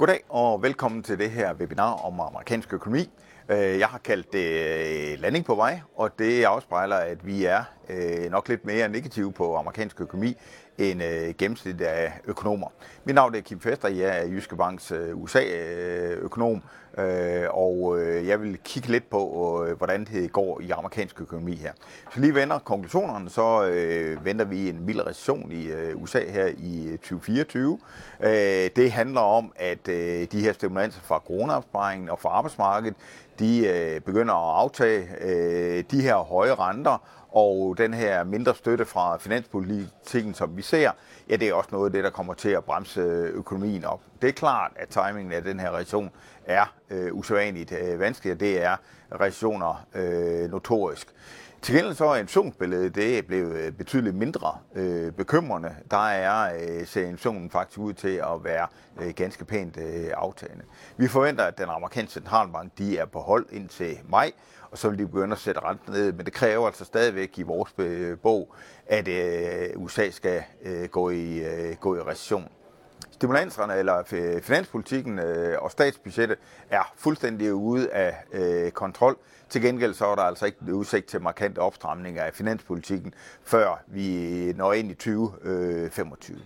Goddag og velkommen til det her webinar om amerikansk økonomi. Øh, jeg har kaldt det øh, landing på vej, og det afspejler, at vi er øh, nok lidt mere negative på amerikansk økonomi end øh, gennemsnit af økonomer. Mit navn er Kim Fester, jeg er Jyske Banks USA-økonom, og jeg vil kigge lidt på, hvordan det går i amerikansk økonomi her. Så lige vender konklusionerne, så venter vi en mild recession i USA her i 2024. Det handler om, at de her stimulanser fra coronaopsparingen og fra arbejdsmarkedet, de øh, begynder at aftage øh, de her høje renter, og den her mindre støtte fra finanspolitikken, som vi ser, ja, det er også noget af det, der kommer til at bremse økonomien op. Det er klart, at timingen af den her recession er øh, usædvanligt øh, vanskelig, og det er recessioner øh, notorisk. Til gengæld så er inflationsbilledet det blevet øh, betydeligt mindre øh, bekymrende. Der er øh, ser inflationen faktisk ud til at være øh, ganske pænt øh, aftagende. Vi forventer, at den amerikanske centralbank de er på hold indtil maj, og så vil de begynde at sætte renten ned. Men det kræver altså stadigvæk i vores øh, bog, at øh, USA skal øh, gå, i, øh, gå i recession stimulanserne eller finanspolitikken øh, og statsbudgettet er fuldstændig ude af øh, kontrol. Til gengæld så er der altså ikke udsigt til markant opstramning af finanspolitikken, før vi når ind i 2025.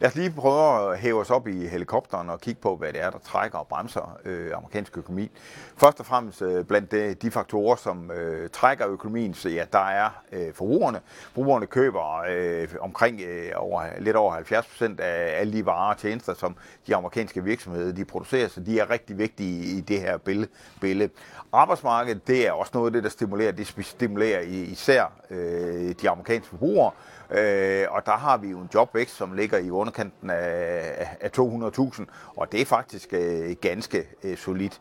Lad os lige prøve at hæve os op i helikopteren og kigge på, hvad det er, der trækker og bremser øh, amerikansk økonomi. Først og fremmest øh, blandt de, de faktorer, som øh, trækker økonomien, så ja, der er øh, forbrugerne. Forbrugerne køber øh, omkring øh, over, lidt over 70 procent af alle de varer og tjenester, som de amerikanske virksomheder de producerer, så de er rigtig vigtige i det her billede. Arbejdsmarkedet, det er også noget af det, der stimulerer. Det stimulerer især øh, de amerikanske forbrugere, Øh, og der har vi jo en jobvækst, som ligger i underkanten af, af 200.000, og det er faktisk øh, ganske øh, solidt.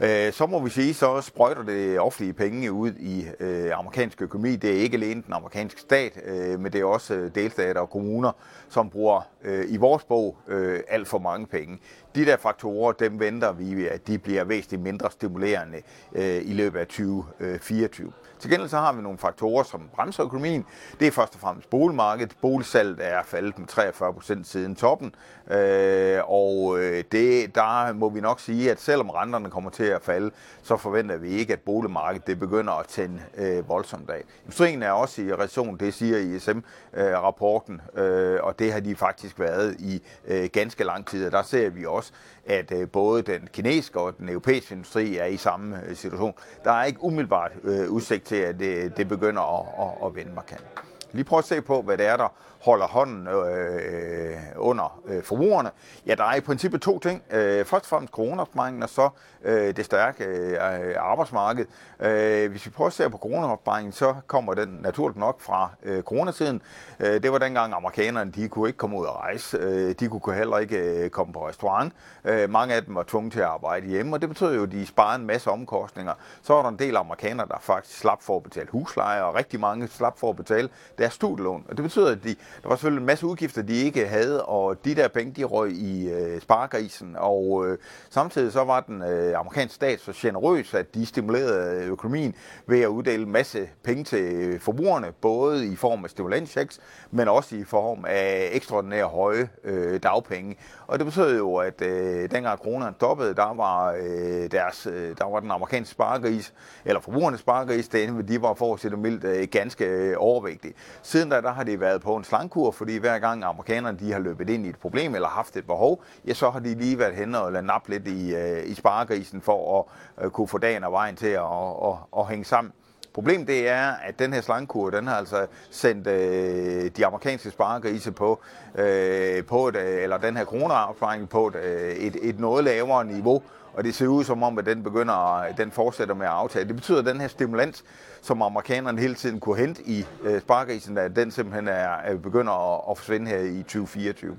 Øh, så må vi sige, så sprøjter det offentlige penge ud i øh, amerikansk økonomi. Det er ikke alene den amerikanske stat, øh, men det er også øh, delstater og kommuner, som bruger øh, i vores bog øh, alt for mange penge. De der faktorer, dem venter vi, at de bliver væsentligt mindre stimulerende øh, i løbet af 2024. Til gengæld så har vi nogle faktorer, som bremser økonomien. Det er først og fremmest boligmarkedet. Boligsalget er faldet med 43 procent siden toppen. Øh, og øh, det, der må vi nok sige, at selvom renterne kommer til at falde, så forventer vi ikke, at boligmarkedet det begynder at tænde øh, voldsomt af. Industrien er også i recession, det siger ISM-rapporten, øh, øh, og det har de faktisk været i øh, ganske lang tid. Og der ser vi også, at øh, både den kinesiske og den europæiske industri er i samme øh, situation. Der er ikke umiddelbart øh, udsigt til, at det, det begynder at, at, at vende markant. Lige prøv at se på, hvad det er, der holder hånden øh, øh, under øh, forbrugerne. Ja, der er i princippet to ting. Øh, først og fremmest coronaopsparingen, og så øh, det stærke øh, arbejdsmarked. Øh, hvis vi prøver at se på coronaopsparingen, så kommer den naturligt nok fra øh, coronatiden. Øh, det var dengang amerikanerne, de kunne ikke komme ud og rejse. Øh, de kunne heller ikke øh, komme på restaurant. Øh, mange af dem var tvunget til at arbejde hjemme, og det betød jo, at de sparede en masse omkostninger. Så var der en del amerikanere, der faktisk slap for at betale husleje, og rigtig mange slap for at betale deres studielån. Og det betyder, at de der var selvfølgelig en masse udgifter, de ikke havde, og de der penge, de røg i øh, sparegrisen. Og øh, samtidig så var den øh, amerikanske stat så generøs, at de stimulerede økonomien ved at uddele en masse penge til øh, forbrugerne, både i form af stimulanschecks, men også i form af ekstraordinære høje øh, dagpenge. Og det betød jo, at øh, dengang kronerne stoppede, der var, øh, deres, øh, der var den amerikanske sparegris, eller forbrugernes sparegris, de var for at sætte mildt øh, ganske øh, overvægtige. Siden da, der har det været på en slangkur, slankur, fordi hver gang amerikanerne de har løbet ind i et problem eller haft et behov, ja, så har de lige været hen og ladet lidt i, øh, i sparegrisen for at øh, kunne få dagen og vejen til at, og, og, og hænge sammen. Problemet det er, at den her slangkur, den har altså sendt øh, de amerikanske sparegrise på, øh, på et, øh, eller den her coronaopsparing på et, øh, et, et noget lavere niveau, og det ser ud som om, at den begynder, den fortsætter med at aftage. Det betyder, at den her stimulans, som amerikanerne hele tiden kunne hente i øh, sparkrisen, at den simpelthen er, er begynder at, at forsvinde her i 2024.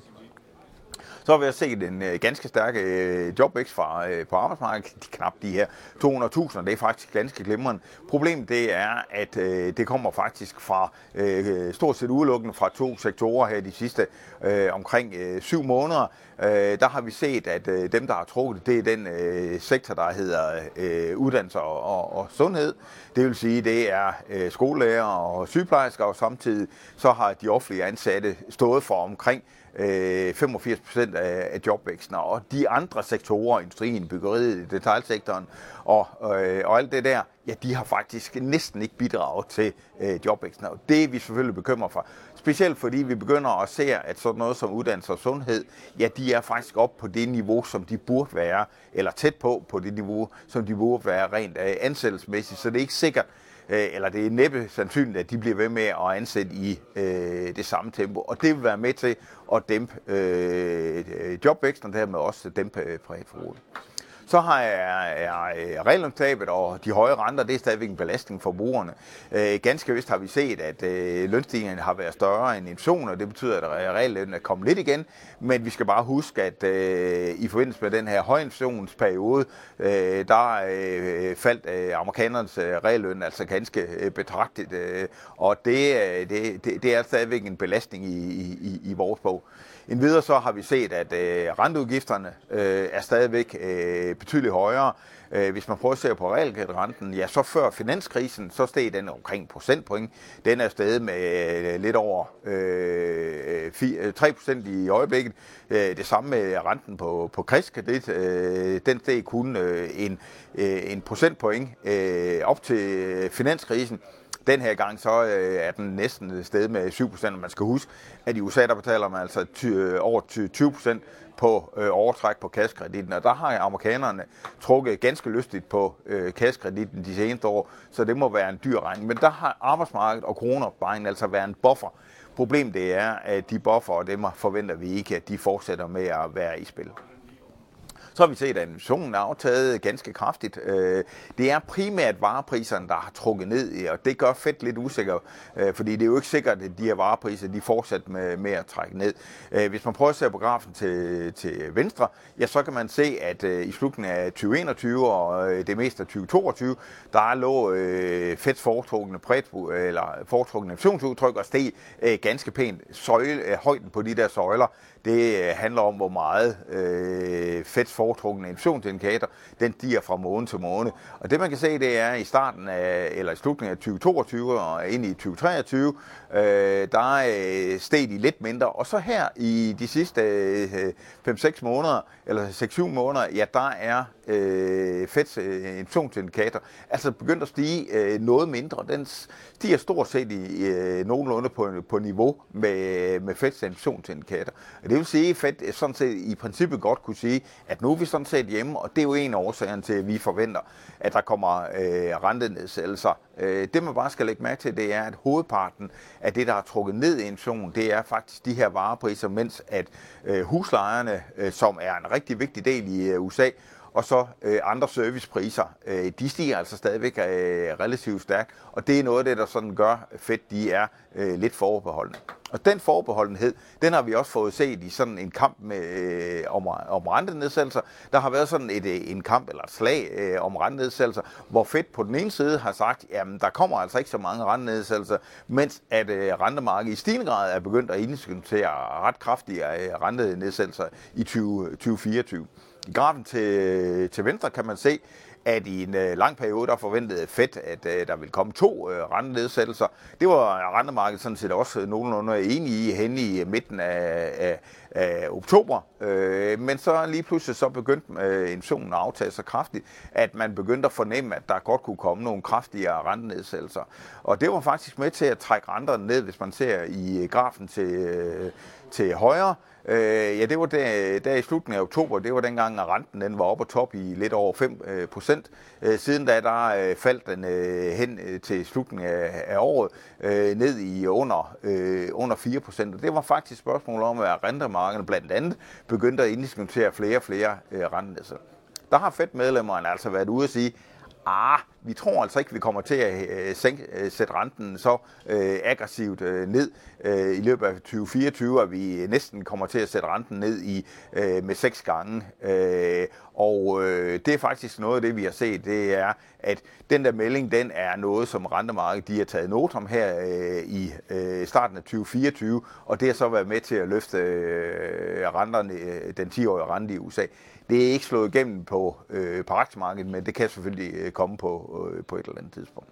Så har vi set en øh, ganske stærk øh, jobvækst fra, øh, på arbejdsmarkedet, de knap de her 200.000, det er faktisk ganske glimrende. Problemet det er, at øh, det kommer faktisk fra øh, stort set udelukkende fra to sektorer her de sidste øh, omkring øh, syv måneder. Øh, der har vi set, at øh, dem, der har trukket, det er den øh, sektor, der hedder øh, uddannelse og, og, og sundhed. Det vil sige, det er øh, skolelærer og sygeplejersker, og samtidig så har de offentlige ansatte stået for omkring Øh, 85 procent af, af jobvæksten. Og de andre sektorer, industrien, byggeriet, detaljsektoren og, øh, og alt det der, ja, de har faktisk næsten ikke bidraget til øh, jobvæksten. Og det er vi selvfølgelig bekymret for. Specielt fordi vi begynder at se, at sådan noget som uddannelse og sundhed, ja, de er faktisk op på det niveau, som de burde være, eller tæt på på det niveau, som de burde være rent øh, ansættelsesmæssigt. Så det er ikke sikkert, Øh, eller det er næppe sandsynligt, at de bliver ved med at ansætte i øh, det samme tempo. Og det vil være med til at dæmpe øh, øh jobvæksten, og dermed også dæmpe øh, privatforbruget. Så har jeg, jeg regelundtabet og de høje renter, det er stadigvæk en belastning for brugerne. Øh, ganske vist har vi set, at øh, lønstigningerne har været større end inflation, og det betyder, at reallønnen er kommet lidt igen. Men vi skal bare huske, at øh, i forbindelse med den her højinflationsperiode, øh, der øh, faldt øh, amerikanernes øh, realløn altså ganske øh, betragteligt. Øh, og det, øh, det, det, det er stadigvæk en belastning i, i, i vores bog. En videre så har vi set, at øh, renteudgifterne øh, er stadigvæk øh, betydeligt højere. Øh, hvis man prøver at se på realkreditrenten, ja, så før finanskrisen, så steg den omkring procentpoint. Den er stadig med øh, lidt over øh, 3% øh, i øjeblikket. Øh, det samme med renten på, på krigskredit. Øh, den steg kun øh, en, øh, en procentpoint øh, op til finanskrisen. Den her gang så øh, er den næsten sted med 7 procent. Man skal huske, at i USA der betaler man altså ty, øh, over 20 procent på øh, overtræk på kaskreditten, og der har amerikanerne trukket ganske lystigt på øh, kaskreditten de seneste år, så det må være en dyr regning. Men der har arbejdsmarkedet og kroner altså været en buffer. Problemet det er, at de buffer, og dem forventer vi ikke, at de fortsætter med at være i spil. Så har vi set, at inflationen er aftaget ganske kraftigt. Øh, det er primært varepriserne, der har trukket ned, og det gør fedt lidt usikker, øh, fordi det er jo ikke sikkert, at de her varepriser de fortsat med, med at trække ned. Øh, hvis man prøver at se på grafen til, til venstre, ja, så kan man se, at øh, i slutningen af 2021 og øh, det meste af 2022, der lå øh, Feds foretrukne, præt, eller foretrukne inflationsudtryk og steg ganske pænt. Søjle, højden på de der søjler, det handler om, hvor meget øh, Feds foretrukne inflationsindikator, den stiger fra måned til måned. Og det man kan se, det er i starten af, eller i slutningen af 2022 og ind i 2023, øh, der øh, steg de lidt mindre. Og så her i de sidste øh, 5-6 måneder, eller 6-7 måneder, ja, der er øh, Feds øh, inflationsindikator altså begyndt at stige øh, noget mindre. Den stiger stort set i øh, nogenlunde på, på niveau med, med Feds inflationsindikator. Det vil sige, at Fed øh, sådan set i princippet godt kunne sige, at nu er vi sådan set hjemme, og det er jo en af årsagerne til, at vi forventer, at der kommer øh, rentenedsættelser. Øh, det man bare skal lægge mærke til, det er, at hovedparten af det, der har trukket ned i inflationen, det er faktisk de her varepriser, mens at øh, huslejerne, øh, som er en rigtig vigtig del i øh, USA, og så øh, andre servicepriser, øh, de stiger altså stadigvæk øh, relativt stærkt, og det er noget af det, der sådan gør fedt, de er øh, lidt forbeholdende. Og den forbeholdenhed, den har vi også fået set i sådan en kamp med, øh, om, om rentenedsættelser. Der har været sådan et, øh, en kamp eller et slag øh, om rentenedsættelser, hvor Fed på den ene side har sagt, jamen der kommer altså ikke så mange rentenedsættelser, mens at øh, rentemarkedet i stigende grad er begyndt at indiskutere ret kraftige øh, rentenedsættelser i 20, 2024. I grafen til, til venstre kan man se, at i en øh, lang periode, der forventede Fed, at øh, der ville komme to øh, rentenedsættelser. Det var rentemarkedet sådan set også nogenlunde enige i hen i midten af, af, af oktober. Øh, men så lige pludselig så begyndte øh, inflationen at aftage så kraftigt, at man begyndte at fornemme, at der godt kunne komme nogle kraftigere rentenedsættelser. Og det var faktisk med til at trække renterne ned, hvis man ser i øh, grafen til, øh, til højre. Øh, ja, det var der, der i slutningen af oktober, det var dengang, at renten den var oppe på top i lidt over 5 øh, procent. Øh, siden da, der øh, faldt den øh, hen øh, til slutningen af, af året øh, ned i under, øh, under 4 procent. Det var faktisk et spørgsmål om, at markederne blandt andet begyndte at indiskontere flere og flere øh, rentenedsættelser. Der har Fed-medlemmerne altså været ude og sige, ah, vi tror altså ikke, vi kommer til at øh, sænke, øh, sætte renten så øh, aggressivt øh, ned øh, i løbet af 2024, at vi næsten kommer til at sætte renten ned i øh, med seks gange. Øh, og øh, det er faktisk noget af det, vi har set, det er, at den der melding, den er noget, som rentemarkedet de har taget not om her øh, i øh, starten af 2024, og det har så været med til at løfte øh, renterne, øh, den 10-årige rente i USA. Det er ikke slået igennem på, øh, på aktiemarkedet, men det kan selvfølgelig øh, komme på, Øh, på et eller andet tidspunkt.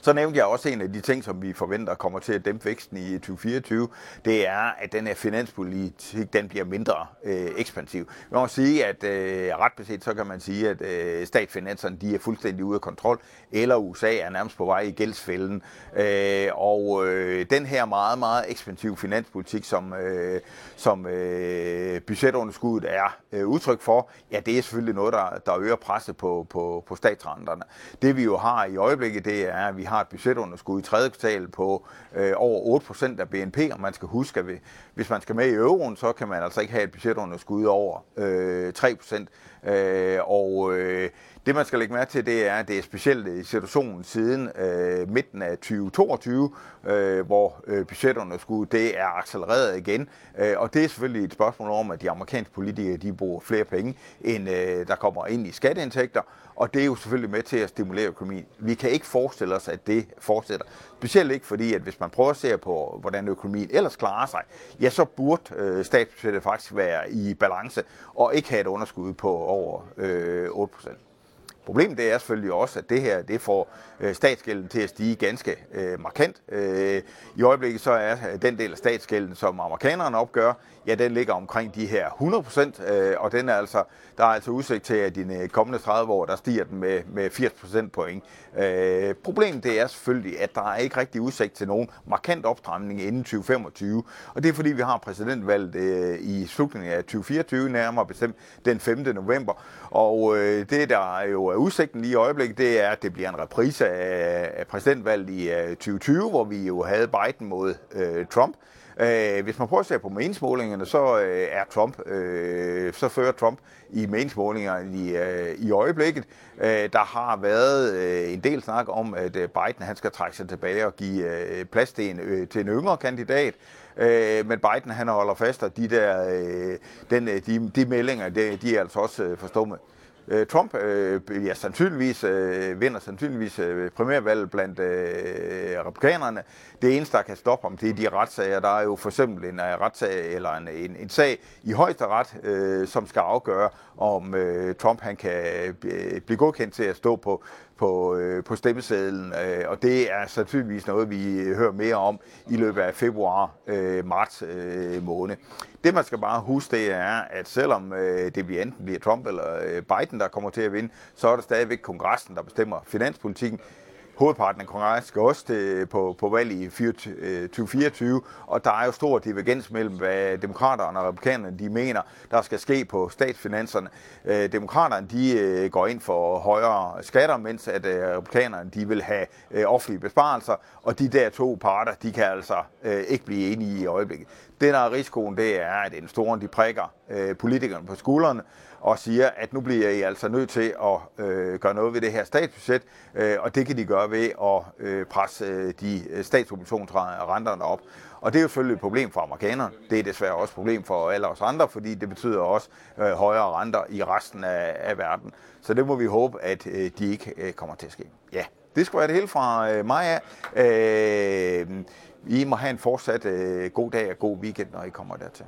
Så nævnte jeg også en af de ting, som vi forventer kommer til at dæmpe væksten i 2024. Det er, at den her finanspolitik den bliver mindre øh, ekspansiv. Man må sige, at øh, ret beset, så kan man sige, at øh, statsfinanserne de er fuldstændig ude af kontrol, eller USA er nærmest på vej i gældsfælden. Øh, og øh, den her meget, meget ekspansiv finanspolitik, som, øh, som øh, budgetunderskuddet er øh, udtryk for, ja, det er selvfølgelig noget, der, der øger presset på, på, på statsrenterne. Det vi jo har i øjeblikket, det er, at vi har et budgetunderskud i tredje kvartal på øh, over 8% af BNP, og man skal huske, at hvis man skal med i euroen, så kan man altså ikke have et budgetunderskud over øh, 3%. Øh, og øh, det man skal lægge mærke til, det er, at det er specielt situationen siden øh, midten af 2022, øh, hvor øh, budgetunderskud det er accelereret igen. Øh, og det er selvfølgelig et spørgsmål om, at de amerikanske politikere de bruger flere penge, end øh, der kommer ind i skatteindtægter. Og det er jo selvfølgelig med til at stimulere økonomien. Vi kan ikke forestille os, at det fortsætter. Specielt ikke fordi, at hvis man prøver at se på, hvordan økonomien ellers klarer sig, ja, så burde øh, statsbudgettet faktisk være i balance og ikke have et underskud på over øh, 8 procent. Problemet det er selvfølgelig også, at det her det får øh, statsgælden til at stige ganske øh, markant. Øh, I øjeblikket så er øh, den del af statsgælden, som amerikanerne opgør, ja, den ligger omkring de her 100 procent, øh, og den er altså, der er altså udsigt til, at i de øh, kommende 30 år, der stiger den med, med 80 procent point. Øh, problemet det er selvfølgelig, at der er ikke rigtig udsigt til nogen markant opstramning inden 2025, og det er fordi, vi har præsidentvalget øh, i slutningen af 2024, nærmere bestemt den 5. november, og øh, det, der jo er udsigten lige i øjeblikket, det er, at det bliver en reprise af, præsidentvalget i øh, 2020, hvor vi jo havde Biden mod øh, Trump. Øh, hvis man prøver at se på meningsmålingerne, så øh, er Trump, øh, så fører Trump i meningsmålingerne i, øh, i øjeblikket. Øh, der har været øh, en del snak om, at øh, Biden han skal trække sig tilbage og give øh, plads til en, øh, til en yngre kandidat. Øh, men Biden han holder fast, og de der øh, den, øh, de, de meldinger, de, de er altså også øh. Øh, Trump øh, ja, sandsynligvis, øh, vinder sandsynligvis øh, primærvalget blandt øh, republikanerne. Det eneste, der kan stoppe ham, det er de retssager. Der er jo for eksempel en øh, retssag eller en, en, en sag i højesteret, øh, som skal afgøre, om øh, Trump han kan øh, blive godkendt til at stå på, på, øh, på stemmesedlen. Øh, og det er sandsynligvis noget, vi øh, hører mere om i løbet af februar-marts øh, øh, måned. Det man skal bare huske, det er, at selvom øh, det bliver enten bliver Trump eller øh, Biden, der kommer til at vinde, så er det stadigvæk kongressen, der bestemmer finanspolitikken hovedparten af kongressen skal også til, på, på valg i 2024, øh, og der er jo stor divergens mellem, hvad demokraterne og republikanerne de mener, der skal ske på statsfinanserne. Øh, demokraterne de øh, går ind for højere skatter, mens at øh, republikanerne de vil have øh, offentlige besparelser, og de der to parter, de kan altså ikke blive enige i øjeblikket. Det, der er risikoen, det er, at stor de prikker politikerne på skuldrene, og siger, at nu bliver I altså nødt til at øh, gøre noget ved det her statsbudget, øh, og det kan de gøre ved at øh, presse øh, de statsobligationsrenterne op. Og det er jo selvfølgelig et problem for amerikanerne. Det er desværre også et problem for alle os andre, fordi det betyder også øh, højere renter i resten af, af verden. Så det må vi håbe, at øh, de ikke øh, kommer til at ske. Ja, det skulle være det hele fra øh, mig af. Øh, I må have en fortsat øh, god dag og god weekend, når I kommer dertil.